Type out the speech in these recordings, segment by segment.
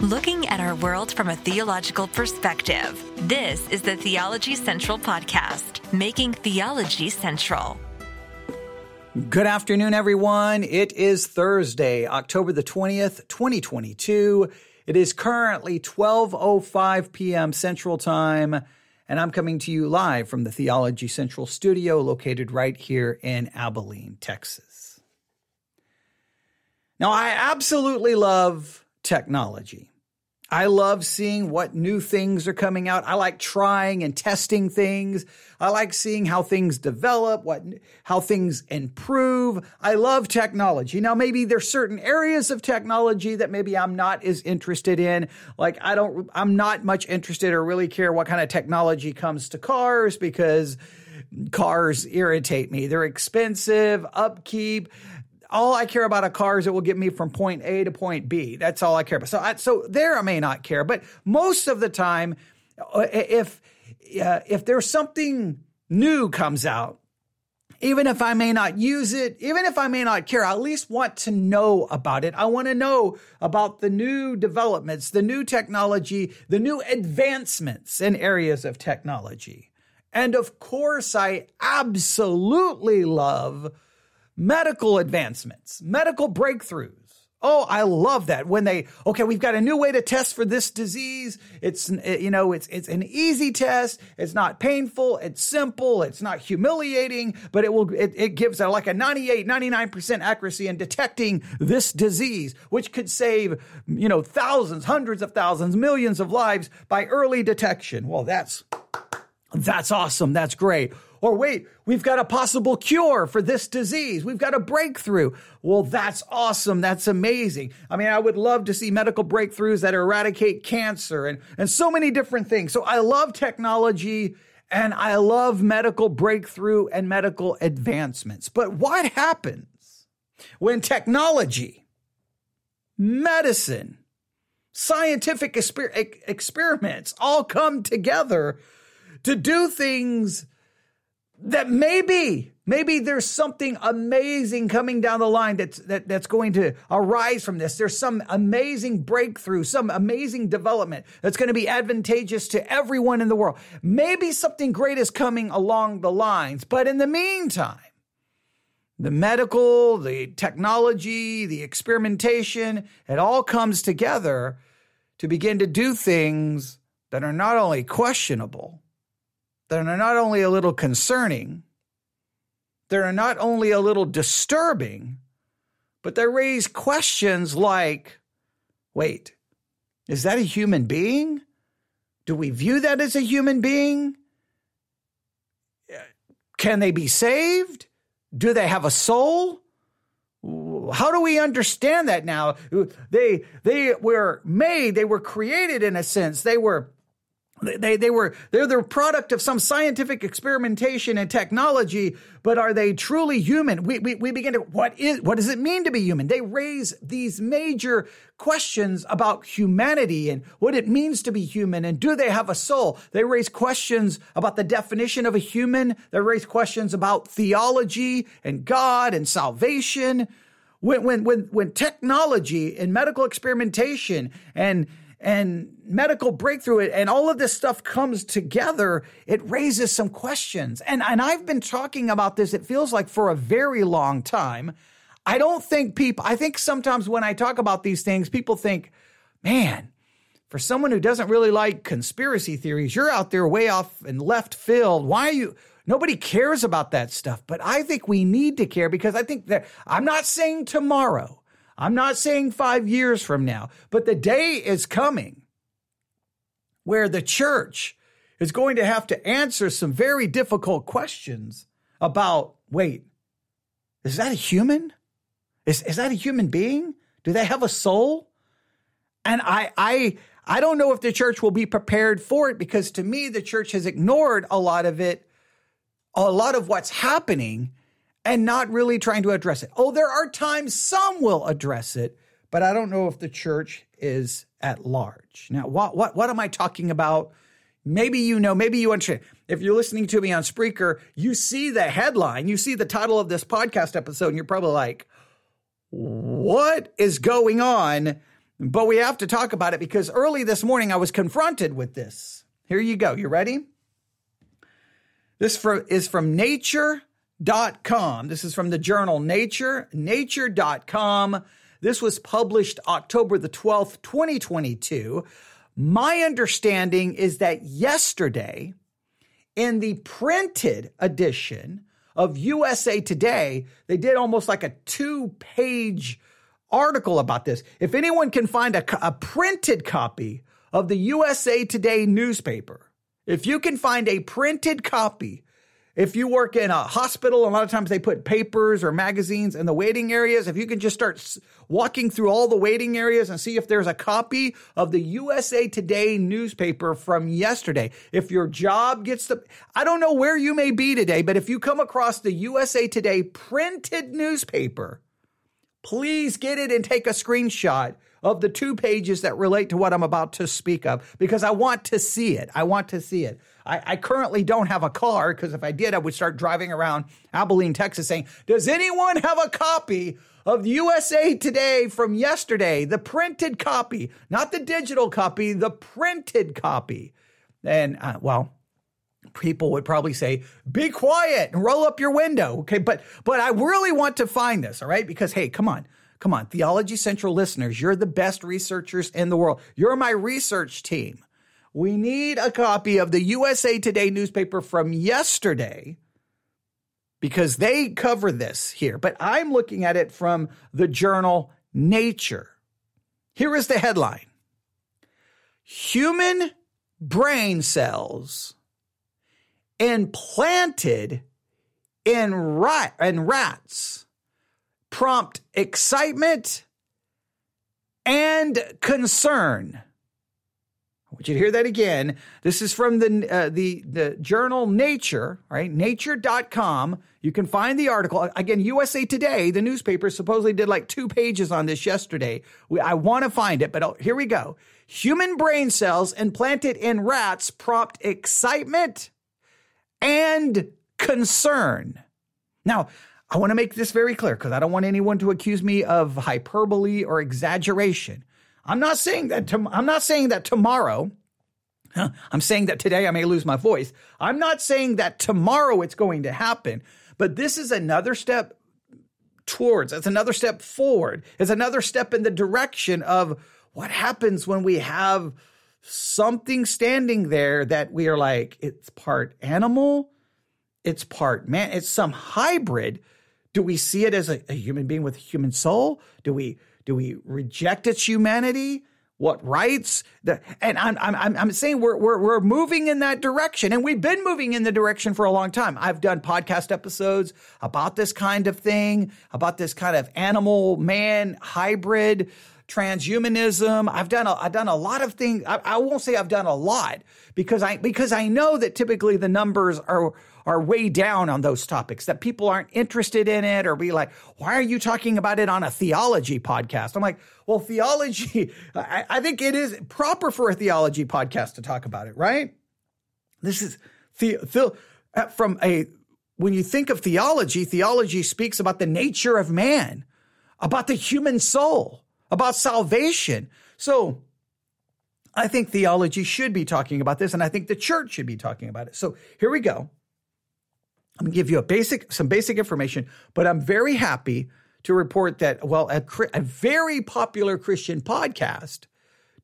looking at our world from a theological perspective. This is the Theology Central Podcast, making theology central. Good afternoon, everyone. It is Thursday, October the 20th, 2022. It is currently 12.05 p.m. Central Time, and I'm coming to you live from the Theology Central studio located right here in Abilene, Texas. Now, I absolutely love technology. I love seeing what new things are coming out. I like trying and testing things. I like seeing how things develop, what how things improve. I love technology. Now maybe there's certain areas of technology that maybe I'm not as interested in. Like I don't I'm not much interested or really care what kind of technology comes to cars because cars irritate me. They're expensive, upkeep all I care about a car is it will get me from point A to point B. That's all I care about. So, I, so there I may not care, but most of the time, uh, if uh, if there's something new comes out, even if I may not use it, even if I may not care, I at least want to know about it. I want to know about the new developments, the new technology, the new advancements in areas of technology. And of course, I absolutely love medical advancements, medical breakthroughs. Oh, I love that when they, okay, we've got a new way to test for this disease. It's, you know, it's, it's an easy test. It's not painful. It's simple. It's not humiliating, but it will, it, it gives a, like a 98, 99% accuracy in detecting this disease, which could save, you know, thousands, hundreds of thousands, millions of lives by early detection. Well, that's, that's awesome. That's great. Or wait, we've got a possible cure for this disease. We've got a breakthrough. Well, that's awesome. That's amazing. I mean, I would love to see medical breakthroughs that eradicate cancer and, and so many different things. So I love technology and I love medical breakthrough and medical advancements. But what happens when technology, medicine, scientific exper- experiments all come together to do things that maybe maybe there's something amazing coming down the line that's that, that's going to arise from this. There's some amazing breakthrough some amazing development that's going to be advantageous to everyone in the world. Maybe something great is coming along the lines but in the meantime the medical the technology the experimentation it all comes together to begin to do things that are not only questionable that are not only a little concerning, that are not only a little disturbing, but they raise questions like wait, is that a human being? Do we view that as a human being? Can they be saved? Do they have a soul? How do we understand that now? They they were made, they were created in a sense. They were they, they were, they're the product of some scientific experimentation and technology, but are they truly human? We, we, we begin to, what is, what does it mean to be human? They raise these major questions about humanity and what it means to be human and do they have a soul? They raise questions about the definition of a human. They raise questions about theology and God and salvation. When, when, when, when technology and medical experimentation and, and medical breakthrough and all of this stuff comes together, it raises some questions. And, and I've been talking about this, it feels like for a very long time. I don't think people, I think sometimes when I talk about these things, people think, man, for someone who doesn't really like conspiracy theories, you're out there way off and left field. Why are you? Nobody cares about that stuff, but I think we need to care because I think that I'm not saying tomorrow. I'm not saying five years from now, but the day is coming where the church is going to have to answer some very difficult questions about wait, is that a human? Is, is that a human being? Do they have a soul? And I, I, I don't know if the church will be prepared for it because to me, the church has ignored a lot of it, a lot of what's happening and not really trying to address it. Oh, there are times some will address it, but I don't know if the church is at large. Now, what what what am I talking about? Maybe you know, maybe you understand. If you're listening to me on Spreaker, you see the headline, you see the title of this podcast episode, and you're probably like, what is going on? but we have to talk about it because early this morning I was confronted with this. Here you go. You ready? This is from nature.com. This is from the journal Nature, nature.com. This was published October the 12th, 2022. My understanding is that yesterday, in the printed edition of USA Today, they did almost like a two page article about this. If anyone can find a, a printed copy of the USA Today newspaper, if you can find a printed copy if you work in a hospital, a lot of times they put papers or magazines in the waiting areas. If you can just start walking through all the waiting areas and see if there's a copy of the USA Today newspaper from yesterday. If your job gets the, I don't know where you may be today, but if you come across the USA Today printed newspaper, please get it and take a screenshot of the two pages that relate to what I'm about to speak of because I want to see it. I want to see it. I, I currently don't have a car because if I did, I would start driving around Abilene, Texas saying, Does anyone have a copy of USA Today from yesterday? The printed copy, not the digital copy, the printed copy. And, uh, well, people would probably say, be quiet and roll up your window. Okay. But, but I really want to find this. All right. Because, hey, come on. Come on. Theology Central listeners, you're the best researchers in the world. You're my research team. We need a copy of the USA Today newspaper from yesterday because they cover this here. But I'm looking at it from the journal Nature. Here is the headline Human brain cells implanted in, rat, in rats prompt excitement and concern. I want you to hear that again. This is from the uh, the the journal Nature, right? Nature.com. You can find the article again. USA Today, the newspaper, supposedly did like two pages on this yesterday. We, I want to find it, but here we go. Human brain cells implanted in rats prompt excitement and concern. Now, I want to make this very clear because I don't want anyone to accuse me of hyperbole or exaggeration. I'm not saying that. To, I'm not saying that tomorrow. I'm saying that today I may lose my voice. I'm not saying that tomorrow it's going to happen, but this is another step towards. It's another step forward. It's another step in the direction of what happens when we have something standing there that we are like, it's part animal, it's part man, it's some hybrid. Do we see it as a, a human being with a human soul? Do we do we reject its humanity? What rights? The, and I'm, I'm, I'm saying we're, we're, we're moving in that direction and we've been moving in the direction for a long time. I've done podcast episodes about this kind of thing, about this kind of animal man hybrid transhumanism. I've done a, I've done a lot of things. I, I won't say I've done a lot because I, because I know that typically the numbers are, are way down on those topics, that people aren't interested in it or be like, why are you talking about it on a theology podcast? I'm like, well, theology, I, I think it is proper for a theology podcast to talk about it, right? This is the, the, uh, from a, when you think of theology, theology speaks about the nature of man, about the human soul, about salvation. So I think theology should be talking about this, and I think the church should be talking about it. So here we go. I'm going to give you a basic, some basic information, but I'm very happy to report that, well, a, a very popular Christian podcast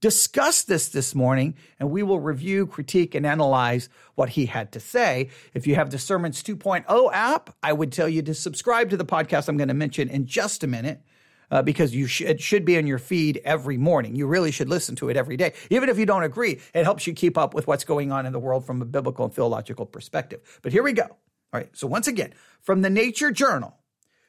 discussed this this morning, and we will review, critique, and analyze what he had to say. If you have the Sermons 2.0 app, I would tell you to subscribe to the podcast I'm going to mention in just a minute. Uh, because you sh- it should be in your feed every morning. You really should listen to it every day. Even if you don't agree, it helps you keep up with what's going on in the world from a biblical and theological perspective. But here we go. All right. So once again, from the Nature Journal,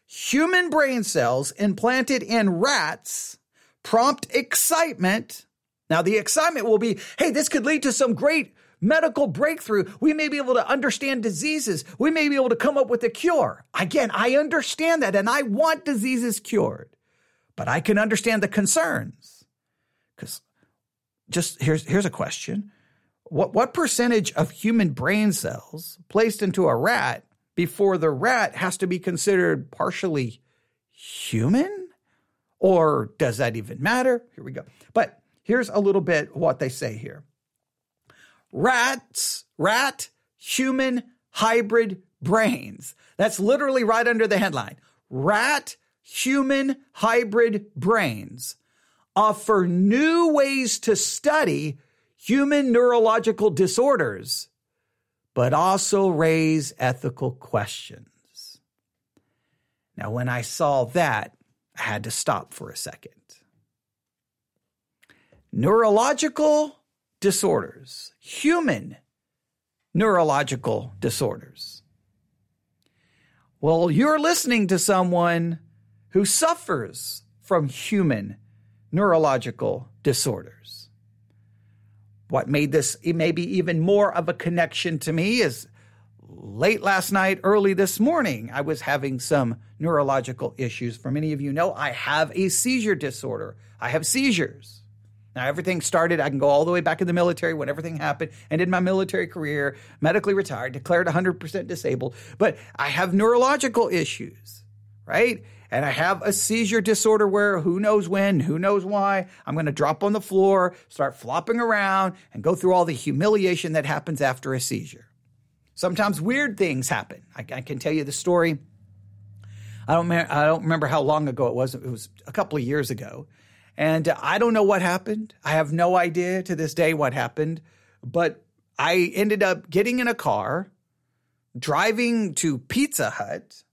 human brain cells implanted in rats prompt excitement. Now, the excitement will be, hey, this could lead to some great medical breakthrough. We may be able to understand diseases. We may be able to come up with a cure. Again, I understand that and I want diseases cured, but I can understand the concerns. Because just here's, here's a question what, what percentage of human brain cells placed into a rat before the rat has to be considered partially human? Or does that even matter? Here we go. But here's a little bit what they say here. Rats, rat, human hybrid brains. That's literally right under the headline. Rat, human hybrid brains offer new ways to study human neurological disorders, but also raise ethical questions. Now, when I saw that, I had to stop for a second. Neurological disorders, human neurological disorders. Well, you're listening to someone who suffers from human neurological disorders. What made this maybe even more of a connection to me is late last night, early this morning, I was having some neurological issues. For many of you know, I have a seizure disorder. I have seizures. Now, everything started, I can go all the way back in the military when everything happened, ended my military career, medically retired, declared 100% disabled. But I have neurological issues, right? And I have a seizure disorder where who knows when, who knows why, I'm going to drop on the floor, start flopping around, and go through all the humiliation that happens after a seizure. Sometimes weird things happen. I, I can tell you the story. I don't, I don't remember how long ago it was. It was a couple of years ago. And I don't know what happened. I have no idea to this day what happened. But I ended up getting in a car, driving to Pizza Hut,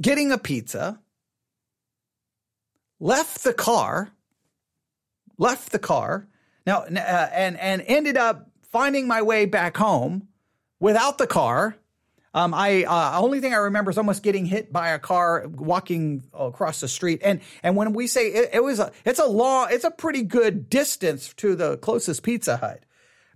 getting a pizza, left the car, left the car. Now, uh, and, and ended up finding my way back home without the car um, I uh, only thing I remember is almost getting hit by a car walking across the street, and and when we say it, it was a it's a long it's a pretty good distance to the closest Pizza Hut.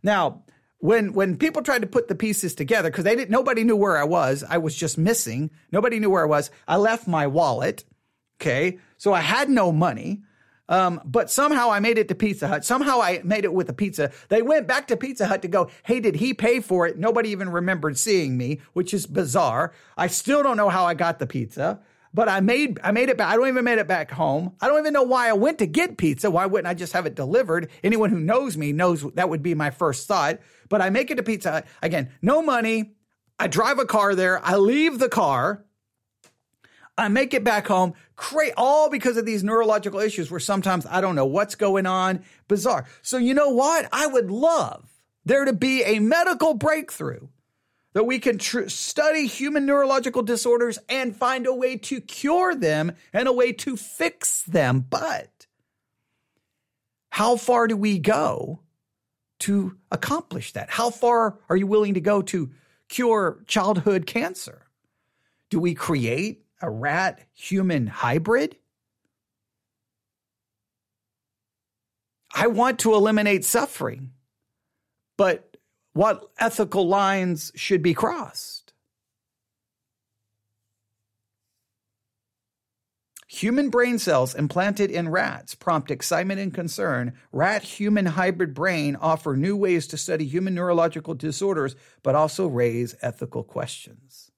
Now, when when people tried to put the pieces together because they didn't nobody knew where I was, I was just missing. Nobody knew where I was. I left my wallet. Okay, so I had no money. Um, but somehow I made it to Pizza Hut. Somehow I made it with a pizza. They went back to Pizza Hut to go, hey, did he pay for it? Nobody even remembered seeing me, which is bizarre. I still don't know how I got the pizza, but I made I made it back. I don't even made it back home. I don't even know why I went to get pizza. Why wouldn't I just have it delivered? Anyone who knows me knows that would be my first thought. But I make it to Pizza. Again, no money. I drive a car there. I leave the car. I make it back home, cra- all because of these neurological issues where sometimes I don't know what's going on. Bizarre. So, you know what? I would love there to be a medical breakthrough that we can tr- study human neurological disorders and find a way to cure them and a way to fix them. But how far do we go to accomplish that? How far are you willing to go to cure childhood cancer? Do we create a rat human hybrid? I want to eliminate suffering, but what ethical lines should be crossed? Human brain cells implanted in rats prompt excitement and concern. Rat human hybrid brain offer new ways to study human neurological disorders, but also raise ethical questions.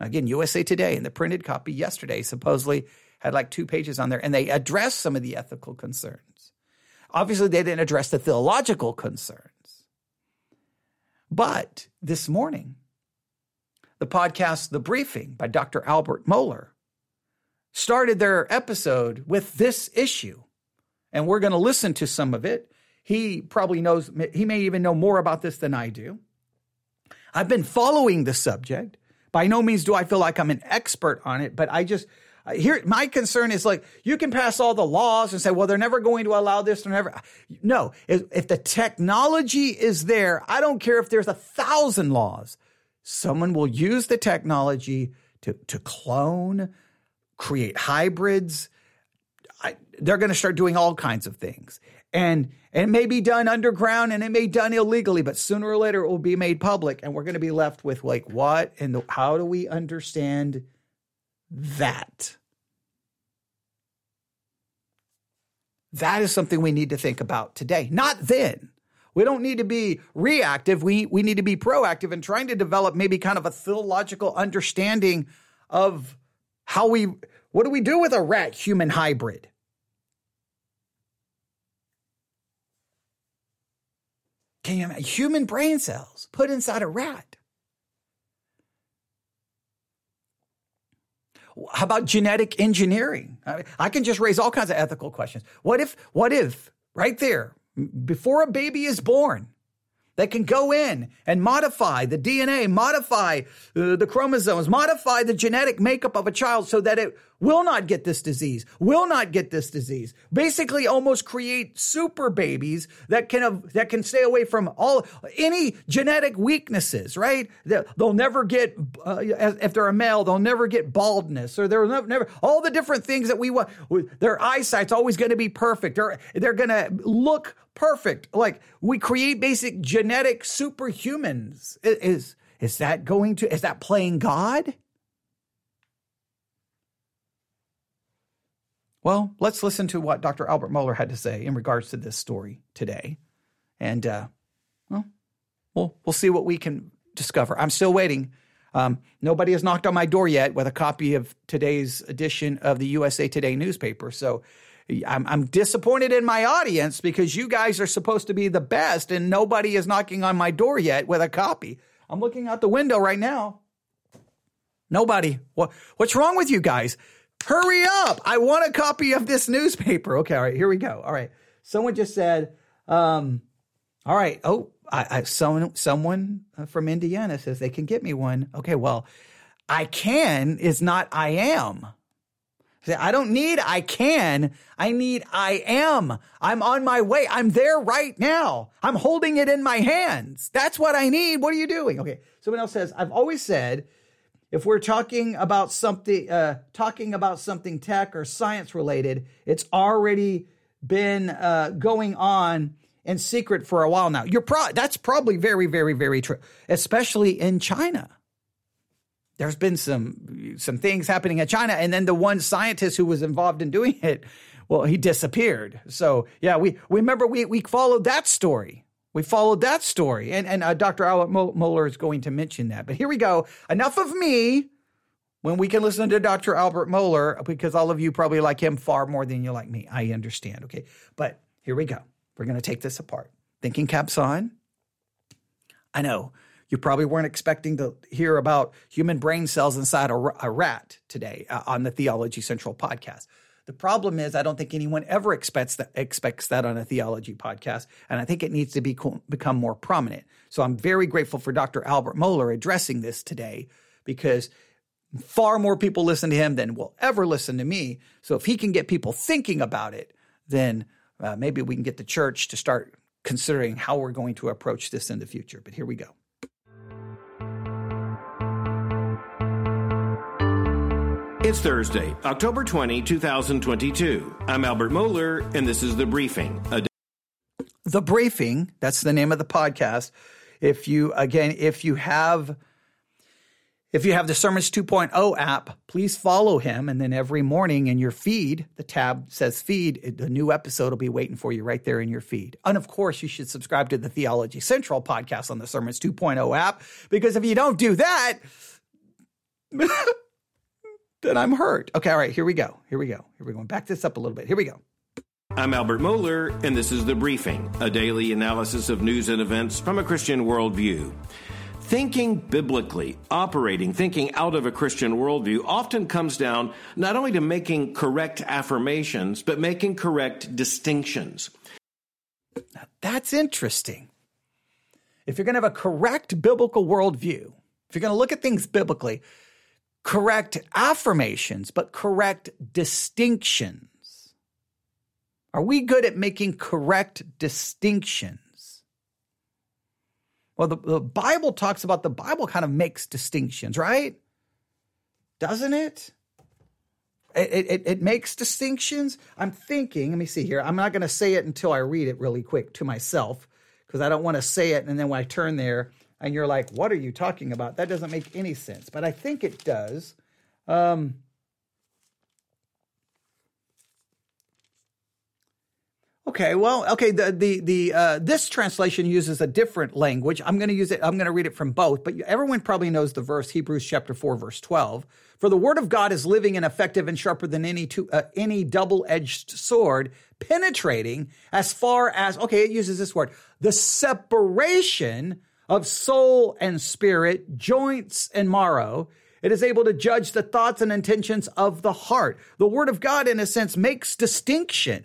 Again, USA Today in the printed copy yesterday supposedly had like two pages on there, and they addressed some of the ethical concerns. Obviously, they didn't address the theological concerns. But this morning, the podcast, The Briefing by Dr. Albert Mohler, started their episode with this issue. And we're going to listen to some of it. He probably knows, he may even know more about this than I do. I've been following the subject. By no means do I feel like I'm an expert on it, but I just here my concern is like you can pass all the laws and say, well, they're never going to allow this. They're never. No, if, if the technology is there, I don't care if there's a thousand laws. Someone will use the technology to to clone, create hybrids. I, they're going to start doing all kinds of things and and it may be done underground and it may be done illegally, but sooner or later it will be made public, and we're going to be left with like what and how do we understand that? That is something we need to think about today, not then. We don't need to be reactive. We, we need to be proactive in trying to develop maybe kind of a theological understanding of how we What do we do with a rat human hybrid? Can you imagine? Human brain cells put inside a rat. How about genetic engineering? I can just raise all kinds of ethical questions. What if, what if, right there, before a baby is born, they can go in and modify the DNA, modify uh, the chromosomes, modify the genetic makeup of a child so that it will not get this disease, will not get this disease. Basically, almost create super babies that can have, that can stay away from all any genetic weaknesses. Right? They'll never get uh, if they're a male, they'll never get baldness, or they'll never, never all the different things that we want. Their eyesight's always going to be perfect. They're they're going to look perfect. Like we create basic genetic superhumans. Is is that going to is that playing God? Well, let's listen to what Dr. Albert Mohler had to say in regards to this story today, and uh, well, we'll we'll see what we can discover. I'm still waiting. Um, nobody has knocked on my door yet with a copy of today's edition of the USA Today newspaper. So I'm, I'm disappointed in my audience because you guys are supposed to be the best and nobody is knocking on my door yet with a copy. I'm looking out the window right now. Nobody. What, what's wrong with you guys? Hurry up. I want a copy of this newspaper. Okay. All right. Here we go. All right. Someone just said, um, all right. Oh, I, I, someone, someone from Indiana says they can get me one. Okay. Well, I can is not I am. I don't need I can. I need I am. I'm on my way. I'm there right now. I'm holding it in my hands. That's what I need. What are you doing? Okay. Someone else says, I've always said if we're talking about something, uh, talking about something tech or science related, it's already been uh, going on in secret for a while now. You're pro- that's probably very, very, very true, especially in China there's been some some things happening in China, and then the one scientist who was involved in doing it, well, he disappeared. So yeah, we, we remember we we followed that story. We followed that story, and and uh, Dr. Albert Mohler is going to mention that. But here we go. Enough of me. When we can listen to Dr. Albert Mohler, because all of you probably like him far more than you like me. I understand. Okay, but here we go. We're going to take this apart. Thinking caps on. I know you probably weren't expecting to hear about human brain cells inside a, a rat today uh, on the Theology Central podcast. The problem is, I don't think anyone ever expects that, expects that on a theology podcast, and I think it needs to be become more prominent. So I'm very grateful for Dr. Albert Mohler addressing this today because far more people listen to him than will ever listen to me. So if he can get people thinking about it, then uh, maybe we can get the church to start considering how we're going to approach this in the future. But here we go. It's Thursday, October 20, 2022. I'm Albert Mohler, and this is The Briefing. the Briefing, that's the name of the podcast. If you, again, if you have. If you have the Sermons 2.0 app, please follow him. And then every morning in your feed, the tab says feed, the new episode will be waiting for you right there in your feed. And of course, you should subscribe to the Theology Central podcast on the Sermons 2.0 app, because if you don't do that, then I'm hurt. Okay, all right, here we go. Here we go. Here we go. Back this up a little bit. Here we go. I'm Albert Mohler, and this is The Briefing, a daily analysis of news and events from a Christian worldview. Thinking biblically, operating, thinking out of a Christian worldview often comes down not only to making correct affirmations, but making correct distinctions. Now, that's interesting. If you're going to have a correct biblical worldview, if you're going to look at things biblically, correct affirmations, but correct distinctions. Are we good at making correct distinctions? Well, the, the Bible talks about the Bible kind of makes distinctions, right? Doesn't it? It, it, it makes distinctions. I'm thinking, let me see here. I'm not going to say it until I read it really quick to myself because I don't want to say it. And then when I turn there, and you're like, what are you talking about? That doesn't make any sense. But I think it does. Um, Okay, well, okay. The the the uh, this translation uses a different language. I'm going to use it. I'm going to read it from both. But everyone probably knows the verse Hebrews chapter four verse twelve. For the word of God is living and effective and sharper than any two, uh, any double edged sword, penetrating as far as okay. It uses this word the separation of soul and spirit, joints and marrow. It is able to judge the thoughts and intentions of the heart. The word of God, in a sense, makes distinction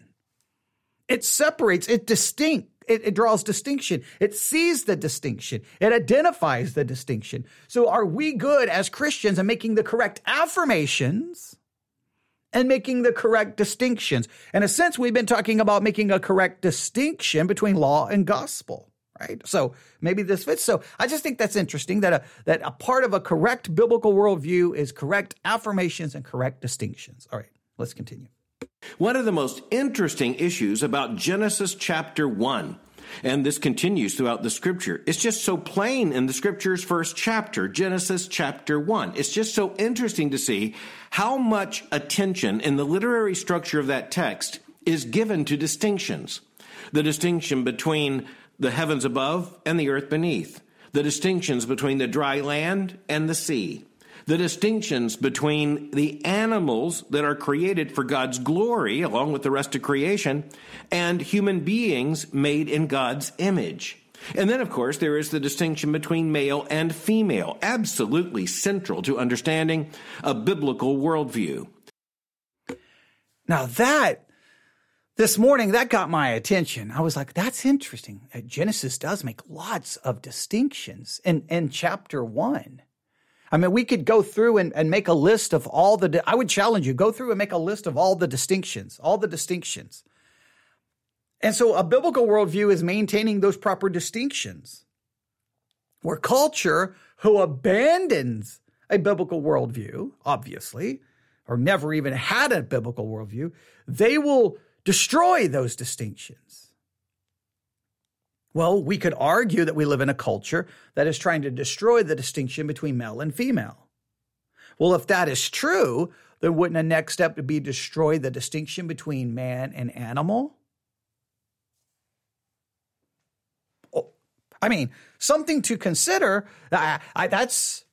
it separates, it distinct, it, it, draws distinction. It sees the distinction. It identifies the distinction. So are we good as Christians in making the correct affirmations and making the correct distinctions? In a sense, we've been talking about making a correct distinction between law and gospel. Right. So maybe this fits. So I just think that's interesting that a, that a part of a correct biblical worldview is correct affirmations and correct distinctions. All right, let's continue. One of the most interesting issues about Genesis chapter 1, and this continues throughout the scripture, it's just so plain in the scripture's first chapter, Genesis chapter 1. It's just so interesting to see how much attention in the literary structure of that text is given to distinctions. The distinction between the heavens above and the earth beneath, the distinctions between the dry land and the sea, the distinctions between the animals that are created for God's glory, along with the rest of creation, and human beings made in God's image. And then, of course, there is the distinction between male and female, absolutely central to understanding a biblical worldview. Now, that, this morning, that got my attention. I was like, that's interesting. Uh, Genesis does make lots of distinctions in, in chapter one. I mean, we could go through and, and make a list of all the, I would challenge you, go through and make a list of all the distinctions, all the distinctions. And so a biblical worldview is maintaining those proper distinctions. Where culture, who abandons a biblical worldview, obviously, or never even had a biblical worldview, they will destroy those distinctions. Well, we could argue that we live in a culture that is trying to destroy the distinction between male and female. Well, if that is true, then wouldn't a next step be destroy the distinction between man and animal? Oh, I mean, something to consider. I, I, that's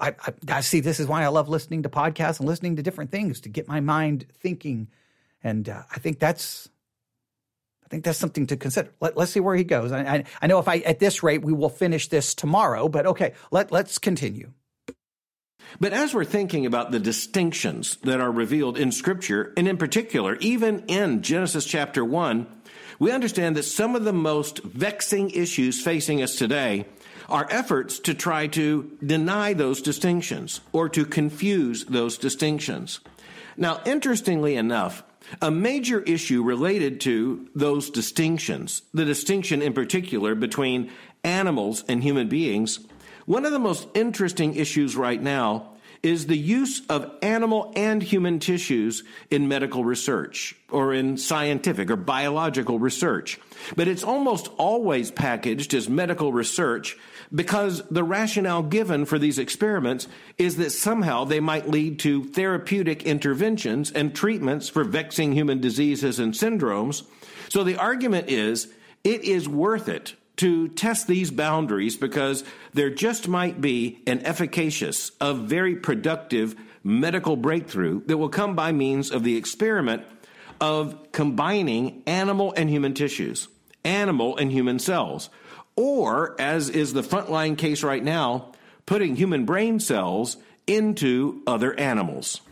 I, I, see. This is why I love listening to podcasts and listening to different things to get my mind thinking, and uh, I think that's I think that's something to consider. Let, us see where he goes. I, I, I, know if I at this rate we will finish this tomorrow, but okay, let let's continue. But as we're thinking about the distinctions that are revealed in Scripture, and in particular, even in Genesis chapter 1, we understand that some of the most vexing issues facing us today are efforts to try to deny those distinctions or to confuse those distinctions. Now, interestingly enough, a major issue related to those distinctions, the distinction in particular between animals and human beings, one of the most interesting issues right now is the use of animal and human tissues in medical research or in scientific or biological research. But it's almost always packaged as medical research because the rationale given for these experiments is that somehow they might lead to therapeutic interventions and treatments for vexing human diseases and syndromes. So the argument is it is worth it to test these boundaries because there just might be an efficacious, a very productive medical breakthrough that will come by means of the experiment of combining animal and human tissues, animal and human cells or, as is the frontline case right now, putting human brain cells into other animals.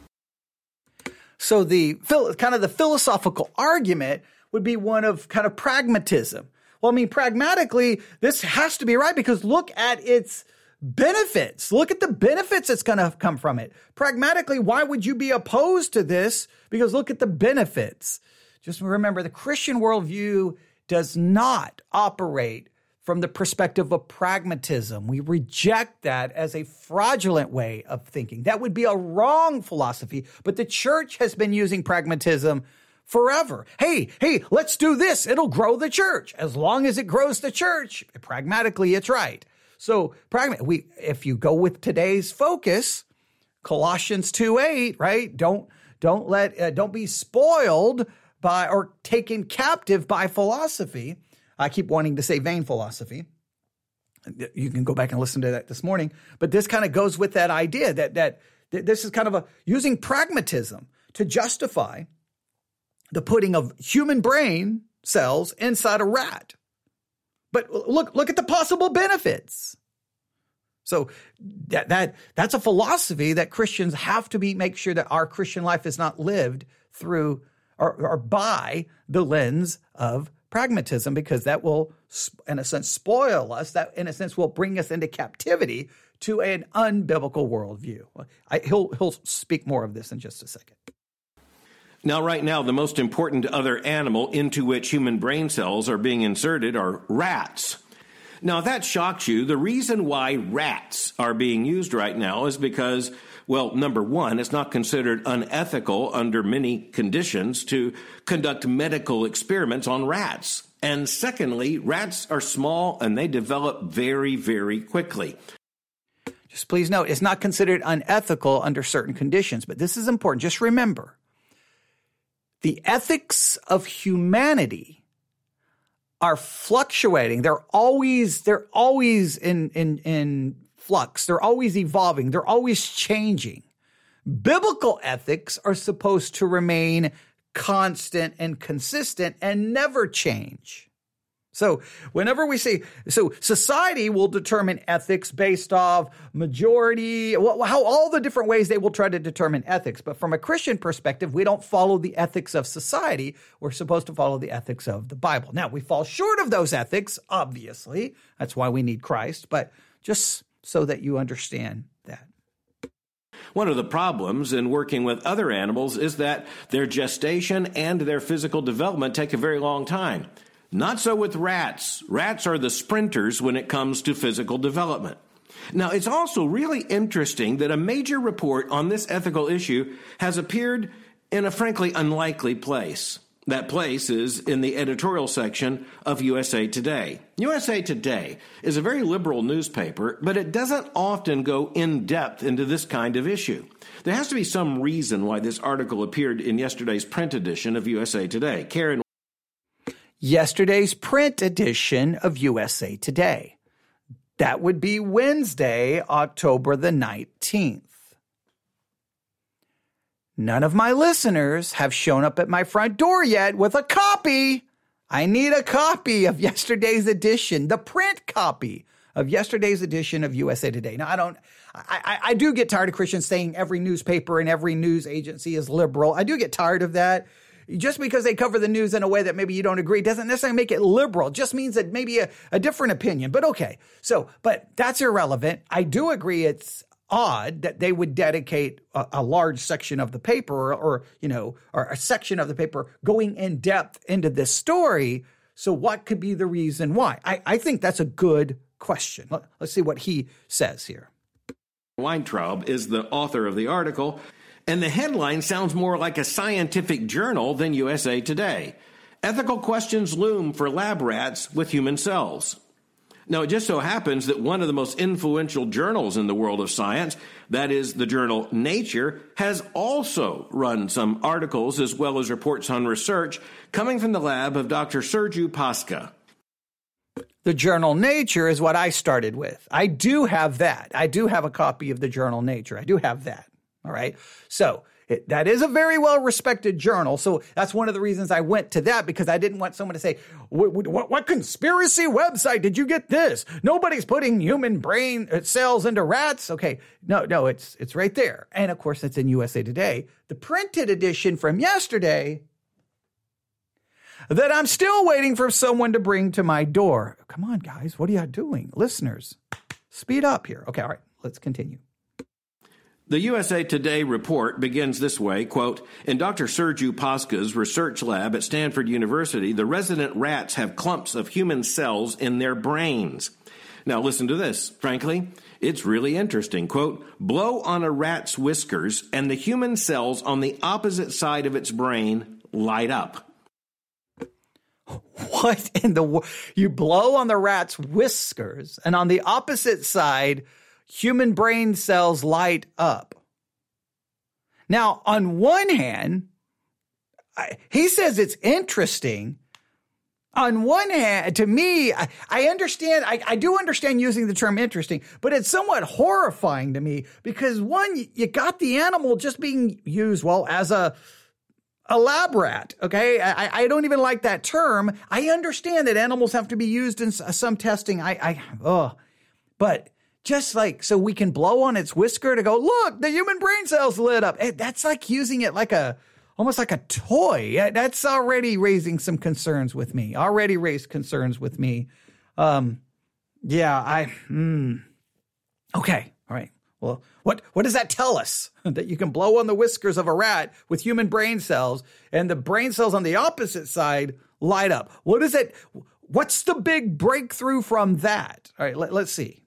So the kind of the philosophical argument would be one of kind of pragmatism. Well, I mean, pragmatically, this has to be right because look at its benefits. Look at the benefits that's going to come from it. Pragmatically, why would you be opposed to this? Because look at the benefits. Just remember the Christian worldview does not operate from the perspective of pragmatism. We reject that as a fraudulent way of thinking. That would be a wrong philosophy, but the church has been using pragmatism forever. Hey, hey, let's do this. It'll grow the church. As long as it grows the church, pragmatically, it's right. So, pragma- we, if you go with today's focus, Colossians 2 8, right? Don't, don't let, uh, don't be spoiled by or taken captive by philosophy. I keep wanting to say vain philosophy. You can go back and listen to that this morning, but this kind of goes with that idea that that, that this is kind of a using pragmatism to justify the putting of human brain cells inside a rat. But look look at the possible benefits. So that that that's a philosophy that Christians have to be make sure that our Christian life is not lived through or, or by the lens of pragmatism because that will in a sense spoil us that in a sense will bring us into captivity to an unbiblical worldview I, he'll he'll speak more of this in just a second now right now the most important other animal into which human brain cells are being inserted are rats now if that shocks you the reason why rats are being used right now is because well, number one, it's not considered unethical under many conditions to conduct medical experiments on rats. And secondly, rats are small and they develop very, very quickly. Just please note, it's not considered unethical under certain conditions, but this is important. Just remember the ethics of humanity are fluctuating. They're always, they're always in, in, in flux. They're always evolving. They're always changing. Biblical ethics are supposed to remain constant and consistent and never change. So, whenever we say, so society will determine ethics based off majority, how all the different ways they will try to determine ethics. But from a Christian perspective, we don't follow the ethics of society. We're supposed to follow the ethics of the Bible. Now, we fall short of those ethics, obviously. That's why we need Christ. But just so that you understand that. One of the problems in working with other animals is that their gestation and their physical development take a very long time. Not so with rats. Rats are the sprinters when it comes to physical development. Now, it's also really interesting that a major report on this ethical issue has appeared in a frankly unlikely place. That place is in the editorial section of USA Today. USA Today is a very liberal newspaper, but it doesn't often go in depth into this kind of issue. There has to be some reason why this article appeared in yesterday's print edition of USA Today. Karen. Yesterday's print edition of USA Today. That would be Wednesday, October the 19th. None of my listeners have shown up at my front door yet with a copy. I need a copy of yesterday's edition, the print copy of yesterday's edition of USA Today. Now, I don't, I, I, do get tired of Christians saying every newspaper and every news agency is liberal. I do get tired of that. Just because they cover the news in a way that maybe you don't agree doesn't necessarily make it liberal. It just means that maybe a, a different opinion. But okay. So, but that's irrelevant. I do agree it's odd that they would dedicate a, a large section of the paper or, or, you know or a section of the paper going in depth into this story so what could be the reason why i, I think that's a good question Let, us see what he says here weintraub is the author of the article and the headline sounds more like a scientific journal than usa today ethical questions loom for lab rats with human cells now, it just so happens that one of the most influential journals in the world of science, that is the journal Nature, has also run some articles as well as reports on research coming from the lab of Dr. Sergiu Pasca. The journal Nature is what I started with. I do have that. I do have a copy of the journal Nature. I do have that. All right. So, it, that is a very well respected journal. So that's one of the reasons I went to that because I didn't want someone to say, what, what, what conspiracy website did you get this? Nobody's putting human brain uh, cells into rats. Okay. No, no, it's, it's right there. And of course, it's in USA Today. The printed edition from yesterday that I'm still waiting for someone to bring to my door. Come on, guys. What are you doing? Listeners, speed up here. Okay. All right. Let's continue. The USA Today report begins this way, quote, In Dr. Sergiu Pasca's research lab at Stanford University, the resident rats have clumps of human cells in their brains. Now listen to this. Frankly, it's really interesting. Quote, blow on a rat's whiskers and the human cells on the opposite side of its brain light up. What in the world? you blow on the rat's whiskers and on the opposite side human brain cells light up. Now, on one hand, he says it's interesting. On one hand, to me, I, I understand, I, I, do understand using the term interesting, but it's somewhat horrifying to me because one, you got the animal just being used, well, as a, a lab rat. Okay. I, I don't even like that term. I understand that animals have to be used in some testing. I, I, oh, but just like so we can blow on its whisker to go, look, the human brain cells lit up. Eh, that's like using it like a, almost like a toy. That's already raising some concerns with me. Already raised concerns with me. Um, yeah, I, mm, okay. All right. Well, what, what does that tell us? that you can blow on the whiskers of a rat with human brain cells and the brain cells on the opposite side light up. What is it? What's the big breakthrough from that? All right, let, let's see.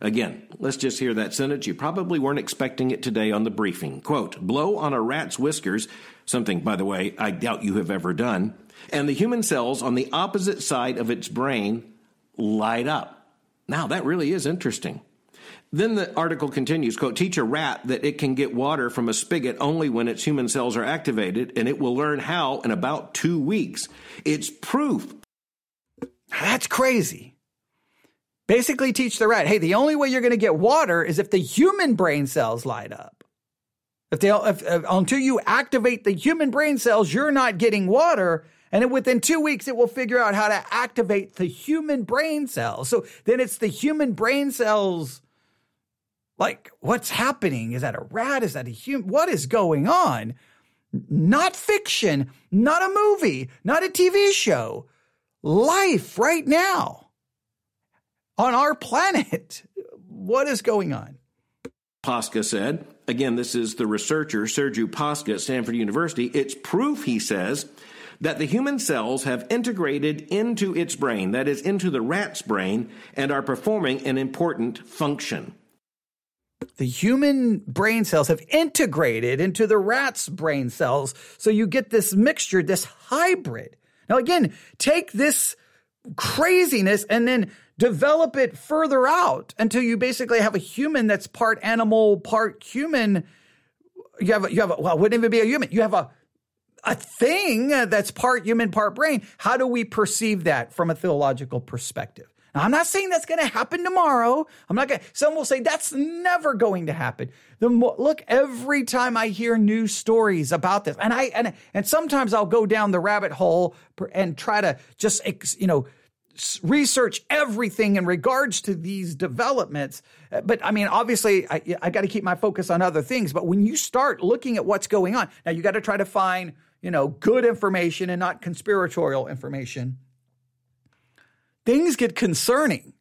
Again, let's just hear that sentence. You probably weren't expecting it today on the briefing. Quote, blow on a rat's whiskers, something, by the way, I doubt you have ever done, and the human cells on the opposite side of its brain light up. Now, that really is interesting. Then the article continues, quote, teach a rat that it can get water from a spigot only when its human cells are activated, and it will learn how in about two weeks. It's proof. That's crazy basically teach the rat, hey, the only way you're going to get water is if the human brain cells light up. If they, if, if, until you activate the human brain cells, you're not getting water. And within two weeks, it will figure out how to activate the human brain cells. So then it's the human brain cells. Like, what's happening? Is that a rat? Is that a human? What is going on? Not fiction, not a movie, not a TV show. Life right now on our planet. What is going on? Pasca said, again, this is the researcher Sergiu Pasca at Stanford University. It's proof, he says, that the human cells have integrated into its brain, that is, into the rat's brain, and are performing an important function. The human brain cells have integrated into the rat's brain cells. So you get this mixture, this hybrid. Now, again, take this craziness and then develop it further out until you basically have a human that's part animal, part human. You have, a, you have, a, well, wouldn't even be a human. You have a, a thing that's part human, part brain. How do we perceive that from a theological perspective? Now, I'm not saying that's going to happen tomorrow. I'm not going. Some will say that's never going to happen. The mo- look, every time I hear news stories about this, and I and and sometimes I'll go down the rabbit hole and try to just you know research everything in regards to these developments. Uh, but I mean, obviously, I, I got to keep my focus on other things. But when you start looking at what's going on, now you got to try to find, you know, good information and not conspiratorial information. Things get concerning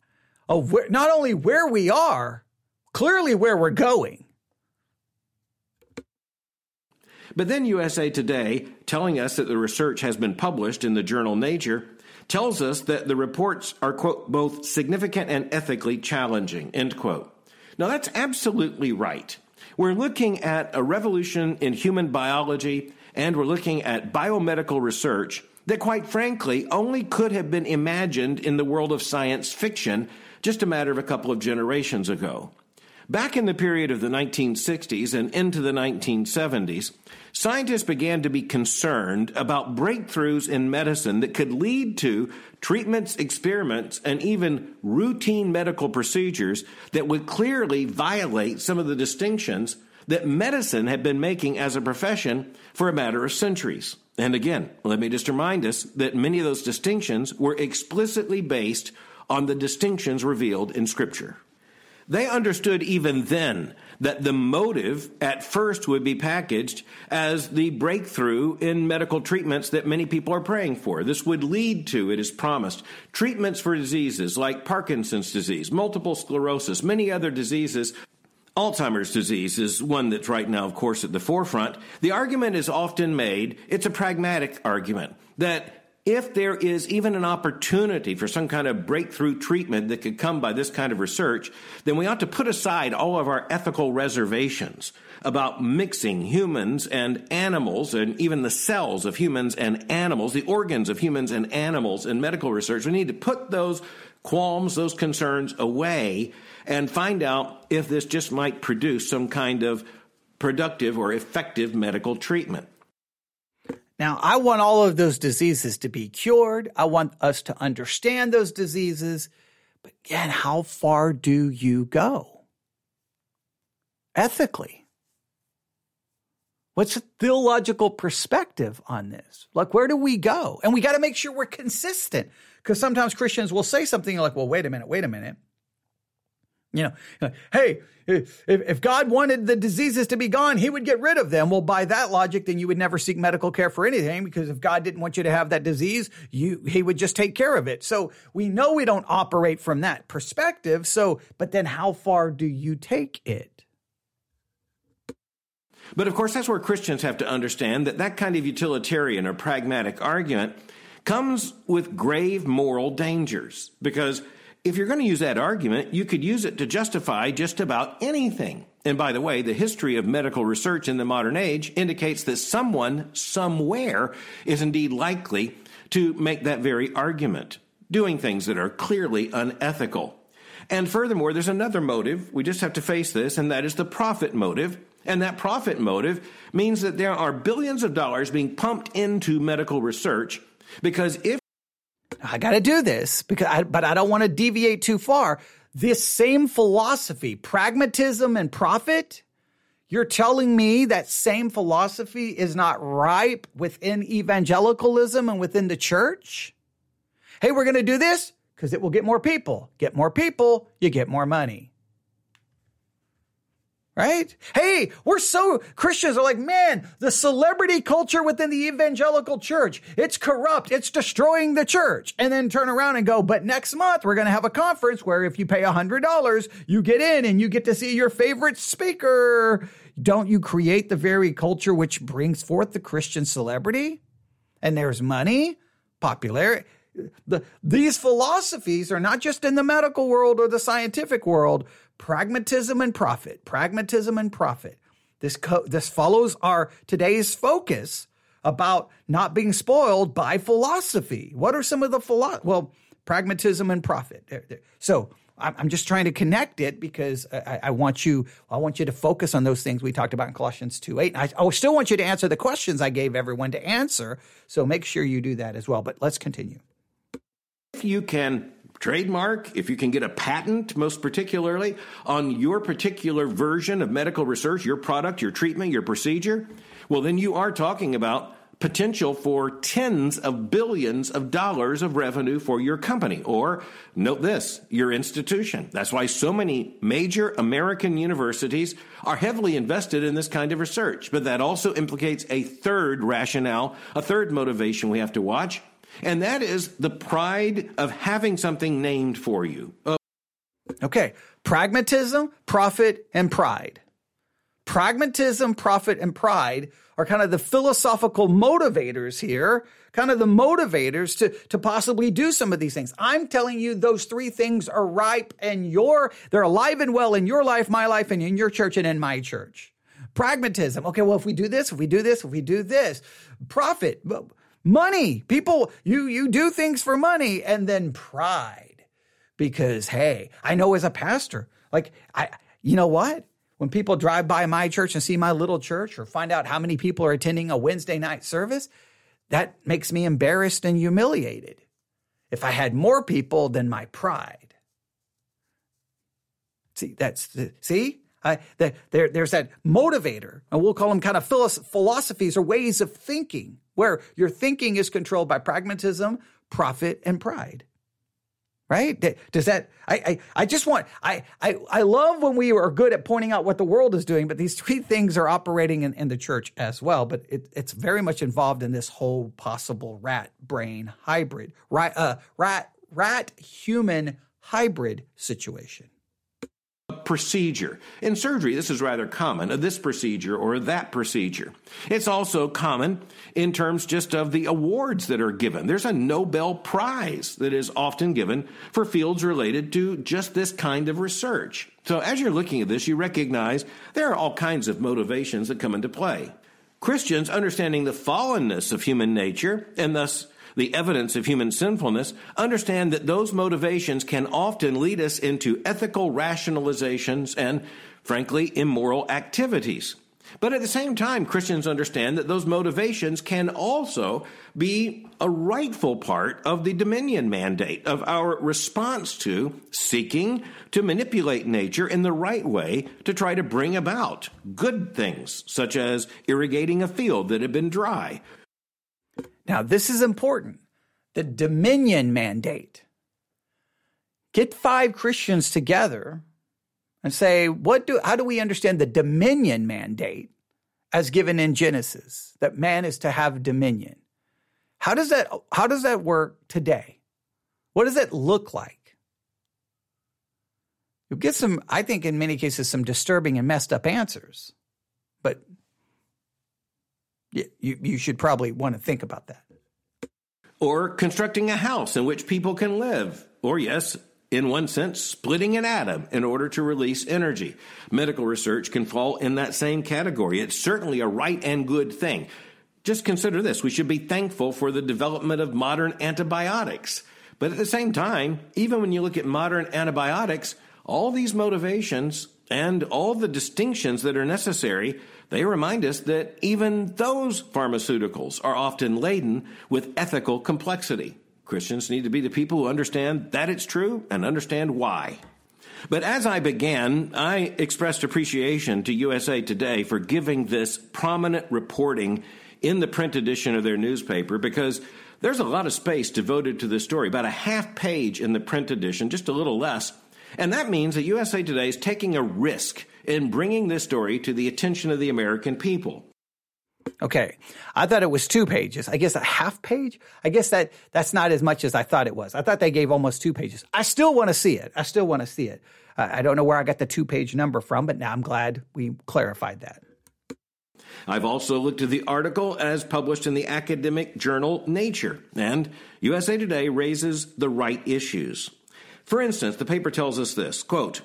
of where, not only where we are, clearly where we're going. But then USA Today, telling us that the research has been published in the journal Nature, tells us that the reports are, quote, both significant and ethically challenging, end quote. Now, that's absolutely right. We're looking at a revolution in human biology and we're looking at biomedical research that, quite frankly, only could have been imagined in the world of science fiction just a matter of a couple of generations ago. Back in the period of the 1960s and into the 1970s, scientists began to be concerned about breakthroughs in medicine that could lead to treatments, experiments, and even routine medical procedures that would clearly violate some of the distinctions that medicine had been making as a profession for a matter of centuries. And again, let me just remind us that many of those distinctions were explicitly based on the distinctions revealed in Scripture. They understood even then that the motive at first would be packaged as the breakthrough in medical treatments that many people are praying for. This would lead to, it is promised, treatments for diseases like Parkinson's disease, multiple sclerosis, many other diseases. Alzheimer's disease is one that's right now, of course, at the forefront. The argument is often made, it's a pragmatic argument, that if there is even an opportunity for some kind of breakthrough treatment that could come by this kind of research, then we ought to put aside all of our ethical reservations about mixing humans and animals and even the cells of humans and animals, the organs of humans and animals in medical research. We need to put those qualms, those concerns away and find out if this just might produce some kind of productive or effective medical treatment. Now, I want all of those diseases to be cured. I want us to understand those diseases. But again, how far do you go? Ethically. What's the theological perspective on this? Like, where do we go? And we got to make sure we're consistent because sometimes Christians will say something like, well, wait a minute, wait a minute. You know, hey, if, if God wanted the diseases to be gone, he would get rid of them. Well, by that logic, then you would never seek medical care for anything because if God didn't want you to have that disease, you, he would just take care of it. So we know we don't operate from that perspective. So, but then how far do you take it? But of course, that's where Christians have to understand that that kind of utilitarian or pragmatic argument comes with grave moral dangers because if you're going to use that argument, you could use it to justify just about anything. And by the way, the history of medical research in the modern age indicates that someone, somewhere, is indeed likely to make that very argument, doing things that are clearly unethical. And furthermore, there's another motive. We just have to face this, and that is the profit motive. And that profit motive means that there are billions of dollars being pumped into medical research because if I got to do this because I, but I don't want to deviate too far. This same philosophy, pragmatism and profit, you're telling me that same philosophy is not ripe within evangelicalism and within the church? Hey, we're going to do this because it will get more people. Get more people, you get more money right? Hey, we're so Christians are like, man, the celebrity culture within the evangelical church, it's corrupt, it's destroying the church. And then turn around and go, but next month we're going to have a conference where if you pay a $100, you get in and you get to see your favorite speaker. Don't you create the very culture which brings forth the Christian celebrity? And there's money, popularity. The, these philosophies are not just in the medical world or the scientific world, pragmatism and profit, pragmatism and profit. This, co- this follows our today's focus about not being spoiled by philosophy. What are some of the philo- well, pragmatism and profit. So I'm just trying to connect it because I, I, want you I want you to focus on those things we talked about in Colossians 2 8. I, I still want you to answer the questions I gave everyone to answer. So make sure you do that as well. But let's continue. You can trademark, if you can get a patent, most particularly on your particular version of medical research, your product, your treatment, your procedure, well, then you are talking about potential for tens of billions of dollars of revenue for your company. Or note this your institution. That's why so many major american universities are heavily invested in this kind of research. But that also implicates a third rationale a third motivation we have to watch and that is the pride of having something named for you. Oh. okay, pragmatism, profit, and pride. Pragmatism, profit, and pride are kind of the philosophical motivators here, kind of the motivators to, to possibly do some of these things. I'm telling you, those three things are ripe and your, they're alive and well in your life, my life, and in your church and in my church. Pragmatism. Okay, well, if we do this, if we do this, if we do this, profit money. People, you, you do things for money and then pride because, hey, I know as a pastor, like I, you know what? When people drive by my church and see my little church or find out how many people are attending a Wednesday night service, that makes me embarrassed and humiliated. If I had more people than my pride. See, that's see, I, the, there, there's that motivator, and we'll call them kind of philosophies or ways of thinking where your thinking is controlled by pragmatism, profit, and pride. Right? Does that, I, I, I just want, I, I, I love when we are good at pointing out what the world is doing, but these three things are operating in, in the church as well. But it, it's very much involved in this whole possible rat brain hybrid, rat, uh, rat, rat human hybrid situation procedure. In surgery, this is rather common, a this procedure or that procedure. It's also common in terms just of the awards that are given. There's a Nobel Prize that is often given for fields related to just this kind of research. So as you're looking at this, you recognize there are all kinds of motivations that come into play. Christians, understanding the fallenness of human nature and thus the evidence of human sinfulness, understand that those motivations can often lead us into ethical rationalizations and, frankly, immoral activities. But at the same time, Christians understand that those motivations can also be a rightful part of the dominion mandate of our response to seeking to manipulate nature in the right way to try to bring about good things, such as irrigating a field that had been dry. Now, this is important the dominion mandate. Get five Christians together and say, what do, how do we understand the dominion mandate as given in Genesis, that man is to have dominion? How does that, how does that work today? What does it look like? You get some, I think in many cases, some disturbing and messed up answers, but you, you should probably want to think about that. Or constructing a house in which people can live. Or, yes, in one sense, splitting an atom in order to release energy. Medical research can fall in that same category. It's certainly a right and good thing. Just consider this we should be thankful for the development of modern antibiotics. But at the same time, even when you look at modern antibiotics, all these motivations and all the distinctions that are necessary, they remind us that even those pharmaceuticals are often laden with ethical complexity. Christians need to be the people who understand that it's true and understand why. But as I began, I expressed appreciation to USA Today for giving this prominent reporting in the print edition of their newspaper because there's a lot of space devoted to this story, about a half page in the print edition, just a little less. And that means that USA Today is taking a risk in bringing this story to the attention of the American people. Okay. I thought it was two pages. I guess a half page. I guess that that's not as much as I thought it was. I thought they gave almost two pages. I still want to see it. I still want to see it. Uh, I don't know where I got the two page number from, but now I'm glad we clarified that. I've also looked at the article as published in the academic journal Nature, and USA Today raises the right issues. For instance, the paper tells us this quote,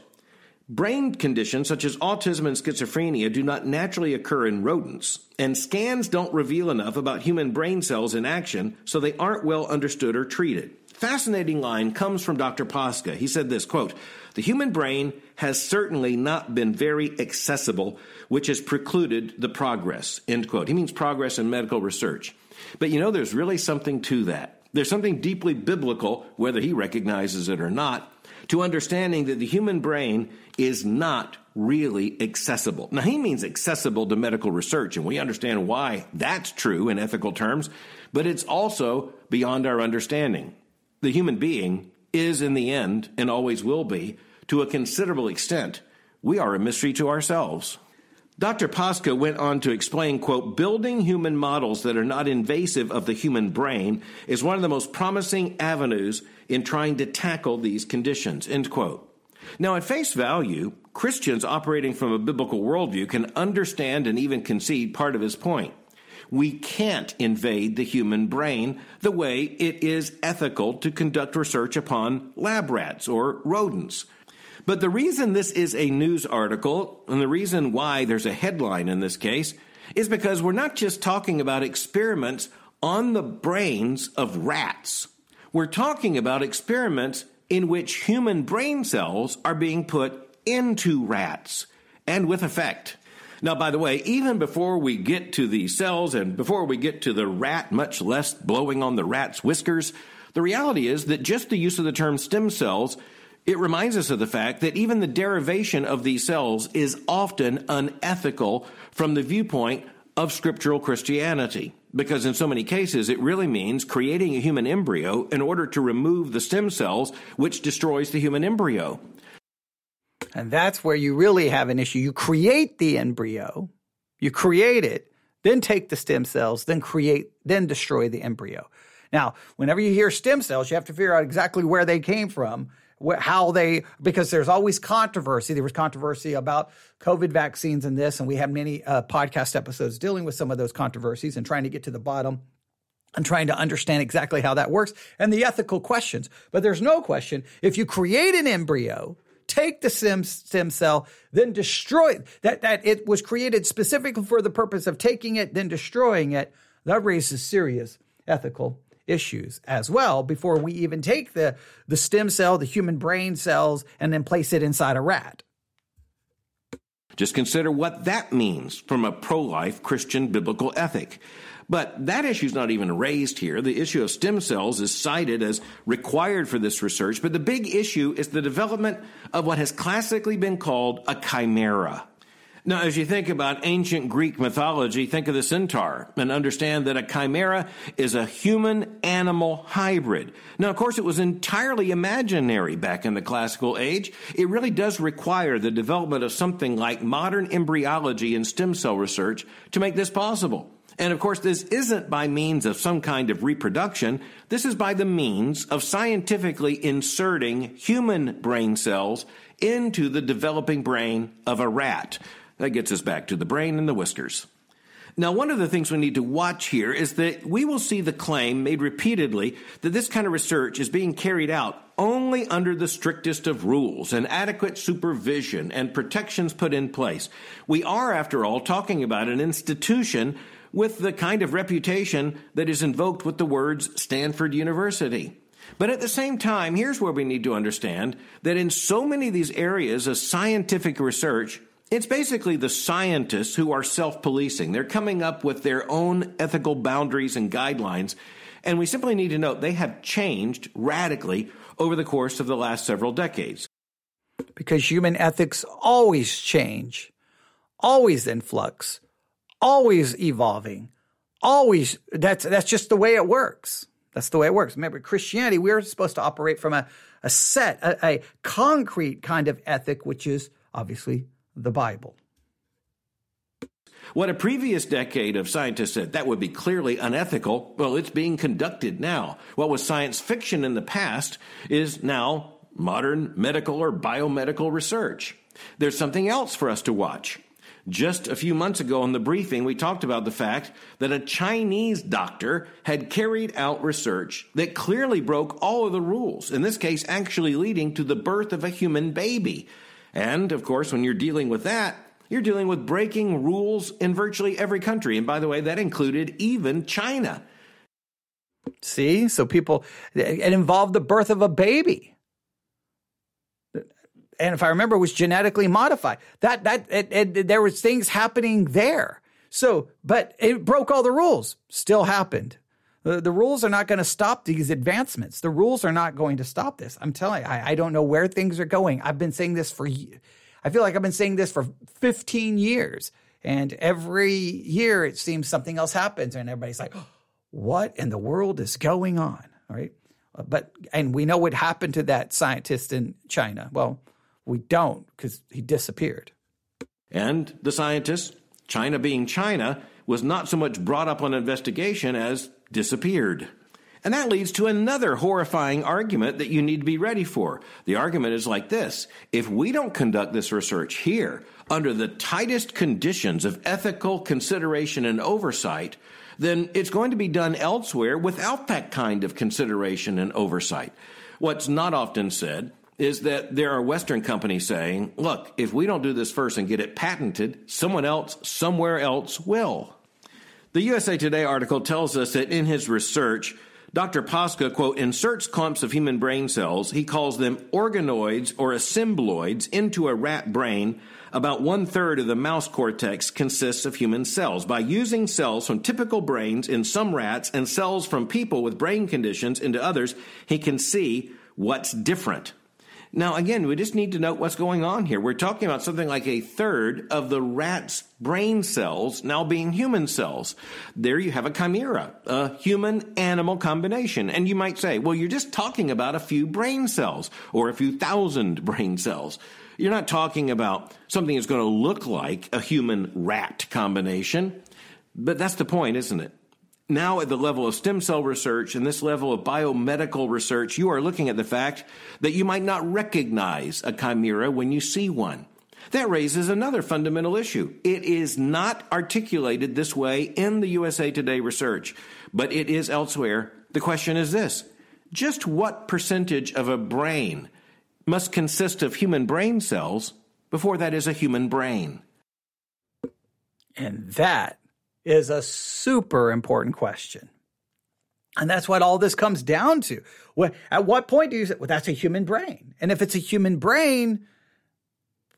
Brain conditions such as autism and schizophrenia do not naturally occur in rodents, and scans don't reveal enough about human brain cells in action, so they aren't well understood or treated. Fascinating line comes from Dr. Pasca. He said this quote, The human brain has certainly not been very accessible, which has precluded the progress. End quote. He means progress in medical research. But you know, there's really something to that. There's something deeply biblical, whether he recognizes it or not, to understanding that the human brain is not really accessible. Now, he means accessible to medical research, and we understand why that's true in ethical terms, but it's also beyond our understanding. The human being is, in the end, and always will be, to a considerable extent, we are a mystery to ourselves. Dr. Pasca went on to explain, quote, building human models that are not invasive of the human brain is one of the most promising avenues in trying to tackle these conditions, end quote. Now, at face value, Christians operating from a biblical worldview can understand and even concede part of his point. We can't invade the human brain the way it is ethical to conduct research upon lab rats or rodents. But the reason this is a news article, and the reason why there's a headline in this case, is because we're not just talking about experiments on the brains of rats. We're talking about experiments in which human brain cells are being put into rats and with effect. Now, by the way, even before we get to the cells and before we get to the rat, much less blowing on the rat's whiskers, the reality is that just the use of the term stem cells it reminds us of the fact that even the derivation of these cells is often unethical from the viewpoint of scriptural Christianity. Because in so many cases, it really means creating a human embryo in order to remove the stem cells, which destroys the human embryo. And that's where you really have an issue. You create the embryo, you create it, then take the stem cells, then create, then destroy the embryo. Now, whenever you hear stem cells, you have to figure out exactly where they came from how they because there's always controversy. There was controversy about COVID vaccines and this, and we had many uh, podcast episodes dealing with some of those controversies and trying to get to the bottom and trying to understand exactly how that works and the ethical questions. But there's no question if you create an embryo, take the stem, stem cell, then destroy it, that, that it was created specifically for the purpose of taking it, then destroying it, that raises serious ethical issues as well before we even take the, the stem cell, the human brain cells, and then place it inside a rat. Just consider what that means from a pro life Christian biblical ethic. But that issue is not even raised here. The issue of stem cells is cited as required for this research, but the big issue is the development of what has classically been called a chimera. Now, as you think about ancient Greek mythology, think of the centaur and understand that a chimera is a human animal hybrid. Now, of course, it was entirely imaginary back in the classical age. It really does require the development of something like modern embryology and stem cell research to make this possible. And of course, this isn't by means of some kind of reproduction. This is by the means of scientifically inserting human brain cells into the developing brain of a rat. That gets us back to the brain and the whiskers. Now, one of the things we need to watch here is that we will see the claim made repeatedly that this kind of research is being carried out only under the strictest of rules and adequate supervision and protections put in place. We are, after all, talking about an institution with the kind of reputation that is invoked with the words Stanford University. But at the same time, here's where we need to understand that in so many of these areas of scientific research, it's basically the scientists who are self policing. They're coming up with their own ethical boundaries and guidelines. And we simply need to note they have changed radically over the course of the last several decades. Because human ethics always change, always in flux always evolving, always. That's that's just the way it works. That's the way it works. Remember, Christianity, we're supposed to operate from a, a set, a, a concrete kind of ethic, which is obviously the Bible. What a previous decade of scientists said that would be clearly unethical, well, it's being conducted now. What was science fiction in the past is now modern medical or biomedical research. There's something else for us to watch. Just a few months ago in the briefing, we talked about the fact that a Chinese doctor had carried out research that clearly broke all of the rules, in this case, actually leading to the birth of a human baby. And of course, when you're dealing with that, you're dealing with breaking rules in virtually every country. And by the way, that included even China. See, so people, it involved the birth of a baby and if I remember, it was genetically modified. That that it, it, there was things happening there. So, but it broke all the rules. Still happened. The, the rules are not going to stop these advancements. The rules are not going to stop this. I'm telling you, I, I don't know where things are going. I've been saying this for, I feel like I've been saying this for 15 years. And every year it seems something else happens and everybody's like, oh, what in the world is going on? Right? Uh, but, and we know what happened to that scientist in China. Well, we don't because he disappeared. And the scientist, China being China, was not so much brought up on investigation as disappeared. And that leads to another horrifying argument that you need to be ready for. The argument is like this If we don't conduct this research here under the tightest conditions of ethical consideration and oversight, then it's going to be done elsewhere without that kind of consideration and oversight. What's not often said is that there are Western companies saying, look, if we don't do this first and get it patented, someone else, somewhere else will. The USA Today article tells us that in his research, Dr. Pasca, quote, inserts clumps of human brain cells. He calls them organoids or assembloids into a rat brain. About one third of the mouse cortex consists of human cells. By using cells from typical brains in some rats and cells from people with brain conditions into others, he can see what's different. Now, again, we just need to note what's going on here. We're talking about something like a third of the rat's brain cells now being human cells. There you have a chimera, a human animal combination. And you might say, well, you're just talking about a few brain cells or a few thousand brain cells. You're not talking about something that's going to look like a human rat combination. But that's the point, isn't it? Now at the level of stem cell research and this level of biomedical research, you are looking at the fact that you might not recognize a chimera when you see one. That raises another fundamental issue. It is not articulated this way in the USA Today research, but it is elsewhere. The question is this just what percentage of a brain must consist of human brain cells before that is a human brain? And that is a super important question. And that's what all this comes down to. At what point do you say, well, that's a human brain? And if it's a human brain,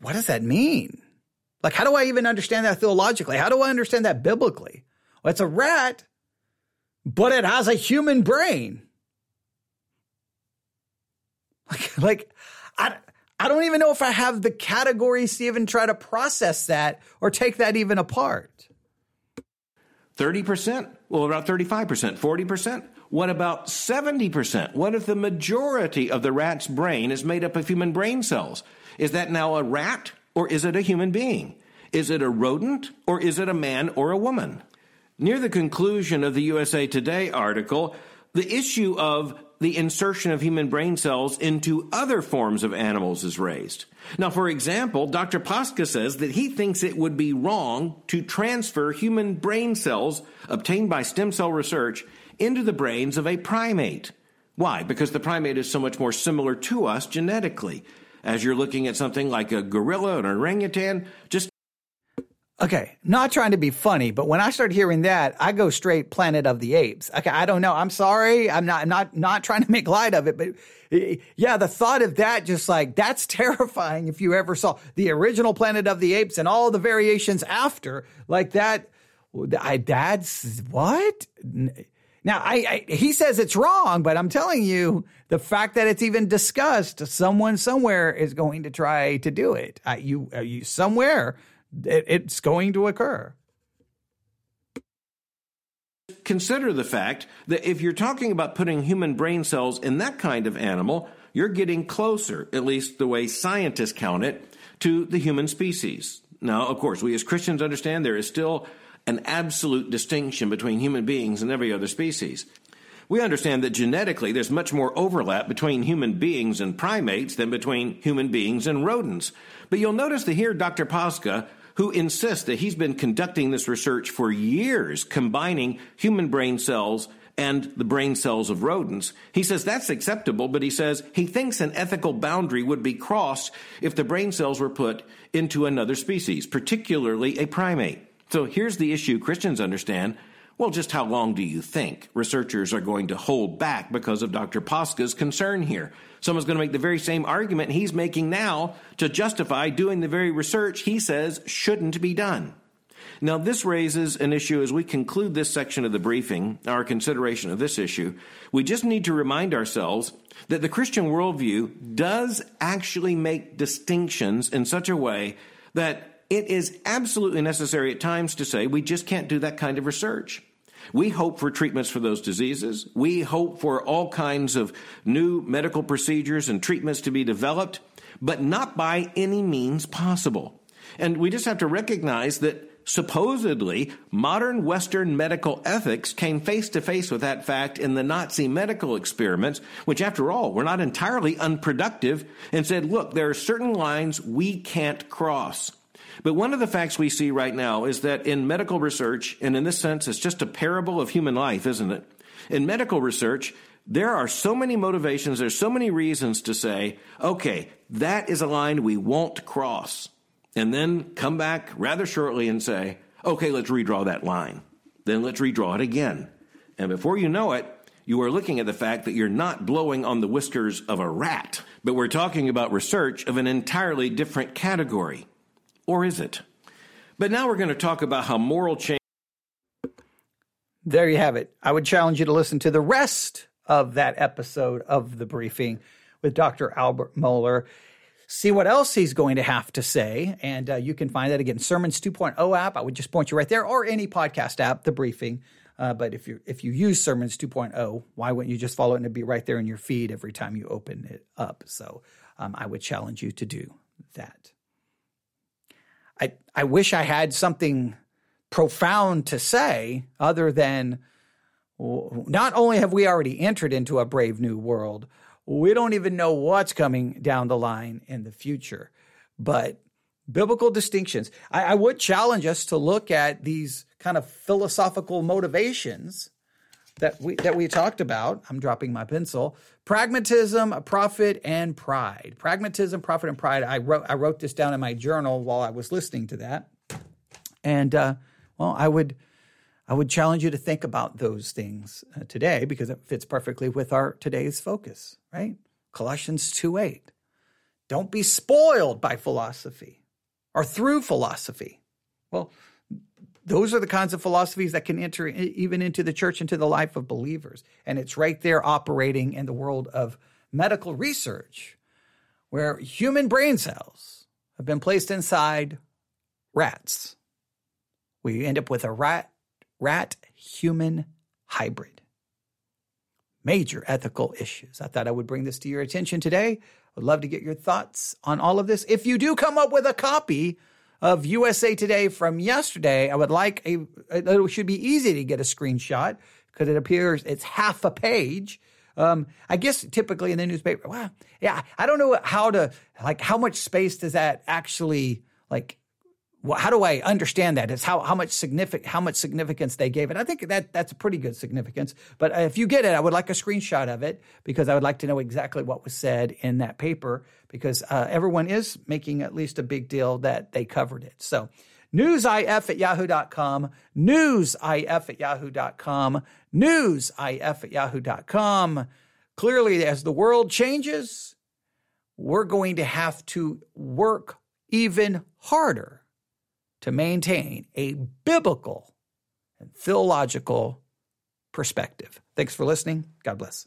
what does that mean? Like, how do I even understand that theologically? How do I understand that biblically? Well, it's a rat, but it has a human brain. Like, like I, I don't even know if I have the categories to even try to process that or take that even apart. 30%? Well, about 35%, 40%? What about 70%? What if the majority of the rat's brain is made up of human brain cells? Is that now a rat or is it a human being? Is it a rodent or is it a man or a woman? Near the conclusion of the USA Today article, the issue of the insertion of human brain cells into other forms of animals is raised. Now, for example, Dr. Pasca says that he thinks it would be wrong to transfer human brain cells obtained by stem cell research into the brains of a primate. Why? Because the primate is so much more similar to us genetically. As you're looking at something like a gorilla or an orangutan, just Okay, not trying to be funny, but when I start hearing that, I go straight Planet of the Apes. Okay, I don't know. I'm sorry. I'm not I'm not not trying to make light of it, but yeah, the thought of that just like that's terrifying if you ever saw the original Planet of the Apes and all the variations after. Like that I that's what? Now, I, I, he says it's wrong, but I'm telling you, the fact that it's even discussed, someone somewhere is going to try to do it. Uh, you, you somewhere it, it's going to occur. Consider the fact that if you're talking about putting human brain cells in that kind of animal, you're getting closer, at least the way scientists count it, to the human species. Now, of course, we as Christians understand there is still an absolute distinction between human beings and every other species. We understand that genetically there's much more overlap between human beings and primates than between human beings and rodents. But you'll notice that here Dr. Pasca who insists that he's been conducting this research for years, combining human brain cells and the brain cells of rodents. He says that's acceptable, but he says he thinks an ethical boundary would be crossed if the brain cells were put into another species, particularly a primate. So here's the issue Christians understand. Well, just how long do you think researchers are going to hold back because of Dr. Pasca's concern here? Someone's going to make the very same argument he's making now to justify doing the very research he says shouldn't be done. Now, this raises an issue as we conclude this section of the briefing, our consideration of this issue. We just need to remind ourselves that the Christian worldview does actually make distinctions in such a way that it is absolutely necessary at times to say we just can't do that kind of research. We hope for treatments for those diseases. We hope for all kinds of new medical procedures and treatments to be developed, but not by any means possible. And we just have to recognize that supposedly modern Western medical ethics came face to face with that fact in the Nazi medical experiments, which after all were not entirely unproductive, and said, look, there are certain lines we can't cross. But one of the facts we see right now is that in medical research, and in this sense, it's just a parable of human life, isn't it? In medical research, there are so many motivations, there's so many reasons to say, okay, that is a line we won't cross. And then come back rather shortly and say, okay, let's redraw that line. Then let's redraw it again. And before you know it, you are looking at the fact that you're not blowing on the whiskers of a rat, but we're talking about research of an entirely different category. Or is it? But now we're going to talk about how moral change. There you have it. I would challenge you to listen to the rest of that episode of the briefing with Dr. Albert Mohler. See what else he's going to have to say. And uh, you can find that again, Sermons 2.0 app. I would just point you right there, or any podcast app, the briefing. Uh, but if you if you use Sermons 2.0, why wouldn't you just follow it and it'd be right there in your feed every time you open it up? So um, I would challenge you to do that. I, I wish I had something profound to say other than not only have we already entered into a brave new world, we don't even know what's coming down the line in the future. But biblical distinctions. I, I would challenge us to look at these kind of philosophical motivations that we that we talked about. I'm dropping my pencil. Pragmatism, profit, and pride. Pragmatism, profit, and pride. I wrote I wrote this down in my journal while I was listening to that, and uh, well, I would I would challenge you to think about those things uh, today because it fits perfectly with our today's focus. Right, Colossians two eight. Don't be spoiled by philosophy. or through philosophy. Well, those are the kinds of philosophies that can enter even into the church, into the life of believers. And it's right there operating in the world of medical research, where human brain cells have been placed inside rats. We end up with a rat rat human hybrid. Major ethical issues. I thought I would bring this to your attention today. I'd love to get your thoughts on all of this. If you do come up with a copy of USA Today from yesterday, I would like a, it should be easy to get a screenshot because it appears it's half a page. Um, I guess typically in the newspaper, wow, yeah, I don't know how to, like, how much space does that actually, like, how do I understand that? It's how how much significant how much significance they gave it. I think that that's a pretty good significance. But if you get it, I would like a screenshot of it because I would like to know exactly what was said in that paper because uh, everyone is making at least a big deal that they covered it. So newsif at yahoo.com, newsif at yahoo.com, newsif at yahoo.com. Clearly, as the world changes, we're going to have to work even harder to maintain a biblical and theological perspective. Thanks for listening. God bless.